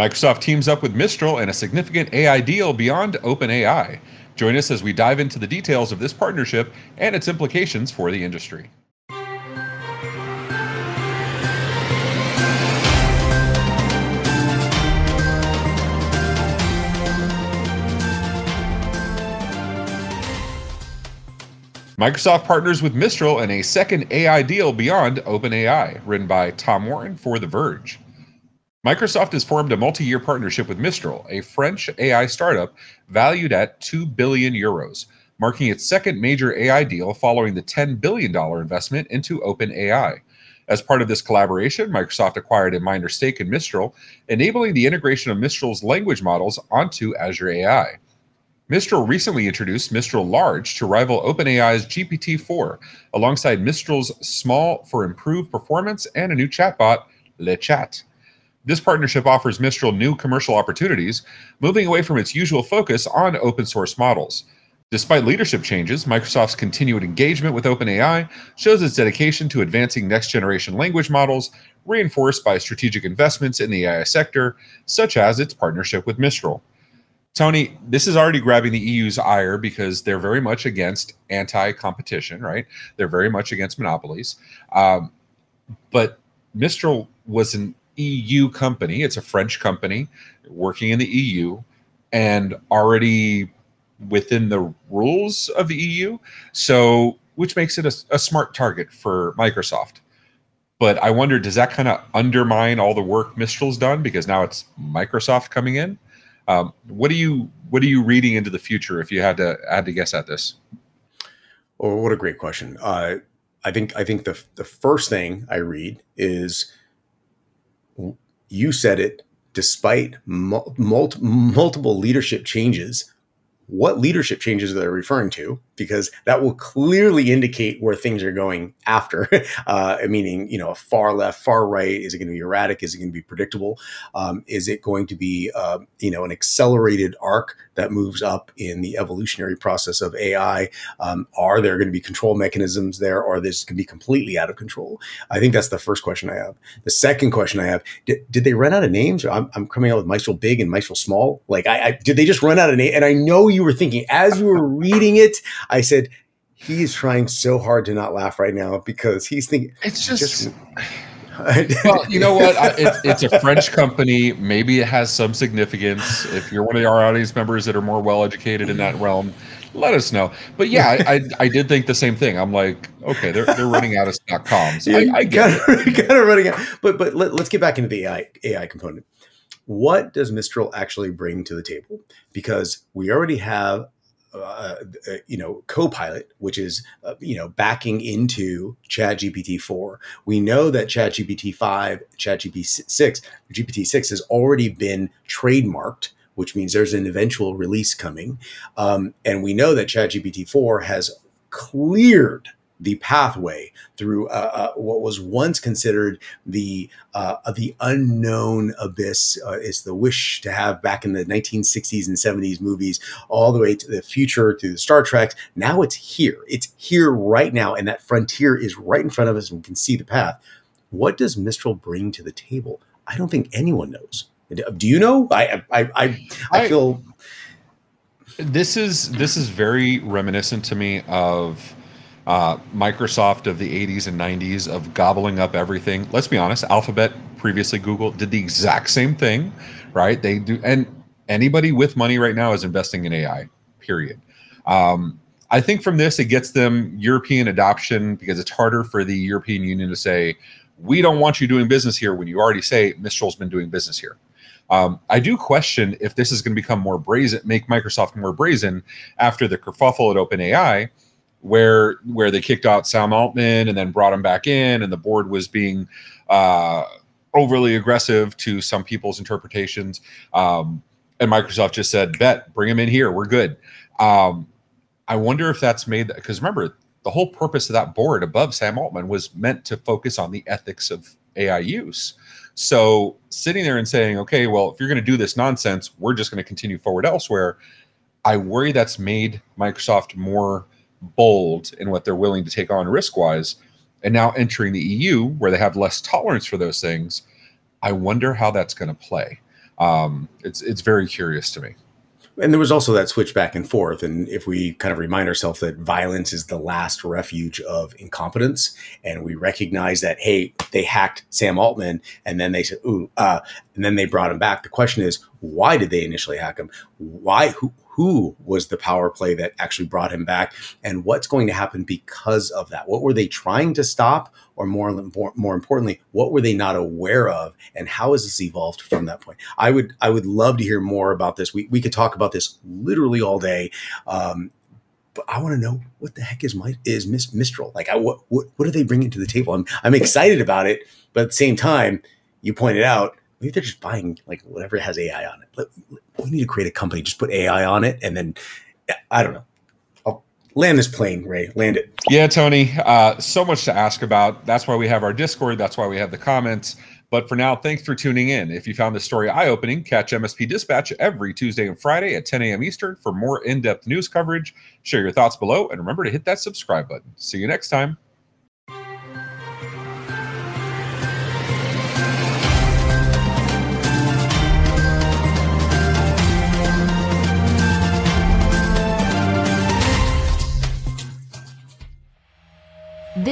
Microsoft teams up with Mistral in a significant AI deal beyond OpenAI. Join us as we dive into the details of this partnership and its implications for the industry. Microsoft partners with Mistral in a second AI deal beyond OpenAI, written by Tom Warren for The Verge. Microsoft has formed a multi year partnership with Mistral, a French AI startup valued at 2 billion euros, marking its second major AI deal following the $10 billion investment into OpenAI. As part of this collaboration, Microsoft acquired a minor stake in Mistral, enabling the integration of Mistral's language models onto Azure AI. Mistral recently introduced Mistral Large to rival OpenAI's GPT 4, alongside Mistral's Small for improved performance and a new chatbot, Le Chat. This partnership offers Mistral new commercial opportunities, moving away from its usual focus on open source models. Despite leadership changes, Microsoft's continued engagement with OpenAI shows its dedication to advancing next generation language models, reinforced by strategic investments in the AI sector, such as its partnership with Mistral. Tony, this is already grabbing the EU's ire because they're very much against anti competition, right? They're very much against monopolies. Um, but Mistral was an EU company. It's a French company working in the EU and already within the rules of the EU. So, which makes it a, a smart target for Microsoft. But I wonder, does that kind of undermine all the work Mistral's done because now it's Microsoft coming in? Um, what are you What are you reading into the future? If you had to had to guess at this. Oh, what a great question. Uh, I think I think the the first thing I read is you said it despite mul- multiple leadership changes what leadership changes they're they referring to because that will clearly indicate where things are going after. Uh, meaning you know far left far right is it going to be erratic? Is it going to be predictable? Um, is it going to be uh, you know an accelerated arc that moves up in the evolutionary process of ai um, are there going to be control mechanisms there? Or this can be completely out of control? I think that's the first question i have. The second question i have did, did they run out of names? I'm, I'm coming out with Mistral big and Mistral small. Like I, I did they just run out of names and i know you you were thinking as you were reading it. I said, he's trying so hard to not laugh right now because he's thinking it's just. just well, you know what? I, it, it's a French company. Maybe it has some significance. If you're one of our audience members that are more well educated in that realm, let us know. But yeah, I, I, I, did think the same thing. I'm like, okay, they're, they're running out of stock. .coms. I, I get kind of, kind of running out. But but let, us get back into the AI AI component what does Mistral actually bring to the table? Because we already have uh, uh, you know, Copilot, which is uh, you know backing into ChatGPT four. We know that ChatGPT five, ChatGPT six, GPT six has already been trademarked, which means there's an eventual release coming, um, and we know that ChatGPT four has cleared the pathway through uh, uh, what was once considered the uh, the unknown abyss. Uh, it's the wish to have back in the 1960s and 70s movies, all the way to the future, to the Star Trek. Now it's here. It's here right now, and that frontier is right in front of us, and we can see the path. What does Mistral bring to the table? I don't think anyone knows. Do you know? I I I, I feel. This is this is very reminiscent to me of uh, Microsoft of the 80s and 90s of gobbling up everything. Let's be honest, Alphabet, previously Google, did the exact same thing, right? They do, and anybody with money right now is investing in AI, period. Um, I think from this, it gets them European adoption because it's harder for the European Union to say, we don't want you doing business here when you already say Mistral's been doing business here. Um, I do question if this is going to become more brazen, make Microsoft more brazen after the kerfuffle at OpenAI where where they kicked out Sam Altman and then brought him back in, and the board was being uh, overly aggressive to some people's interpretations. Um, and Microsoft just said, "Bet, bring him in here. We're good." Um, I wonder if that's made because remember the whole purpose of that board above Sam Altman was meant to focus on the ethics of AI use. So sitting there and saying, "Okay, well, if you're going to do this nonsense, we're just going to continue forward elsewhere." I worry that's made Microsoft more bold in what they're willing to take on risk wise. And now entering the EU, where they have less tolerance for those things, I wonder how that's going to play. Um, it's it's very curious to me and there was also that switch back and forth. And if we kind of remind ourselves that violence is the last refuge of incompetence, and we recognize that, hey, they hacked Sam Altman, and then they said, ooh, uh, and then they brought him back. The question is, why did they initially hack him? Why? Who? Who was the power play that actually brought him back and what's going to happen because of that? What were they trying to stop? Or more more, importantly what were they not aware of? And how has this evolved from that point? I would i would love to hear more about this. We, we could talk about this literally all day um, but I want to know what the heck is my is Mistral? Like? I, what, what what are they bringing to the table? I'm I'm excited about it, but at the same time, you pointed out maybe they're just buying like whatever has AI on it. We need to create a company, just put AI on it, and then I don't know. I'll land this plane, Ray. Land it. Yeah, Tony. Uh, so much to ask about. That's why we have our Discord. That's why we have the comments. But for now, thanks for tuning in. If you found this story eye opening, catch MSP Dispatch every Tuesday and Friday at 10 a.m. Eastern for more in depth news coverage. Share your thoughts below and remember to hit that subscribe button. See you next time.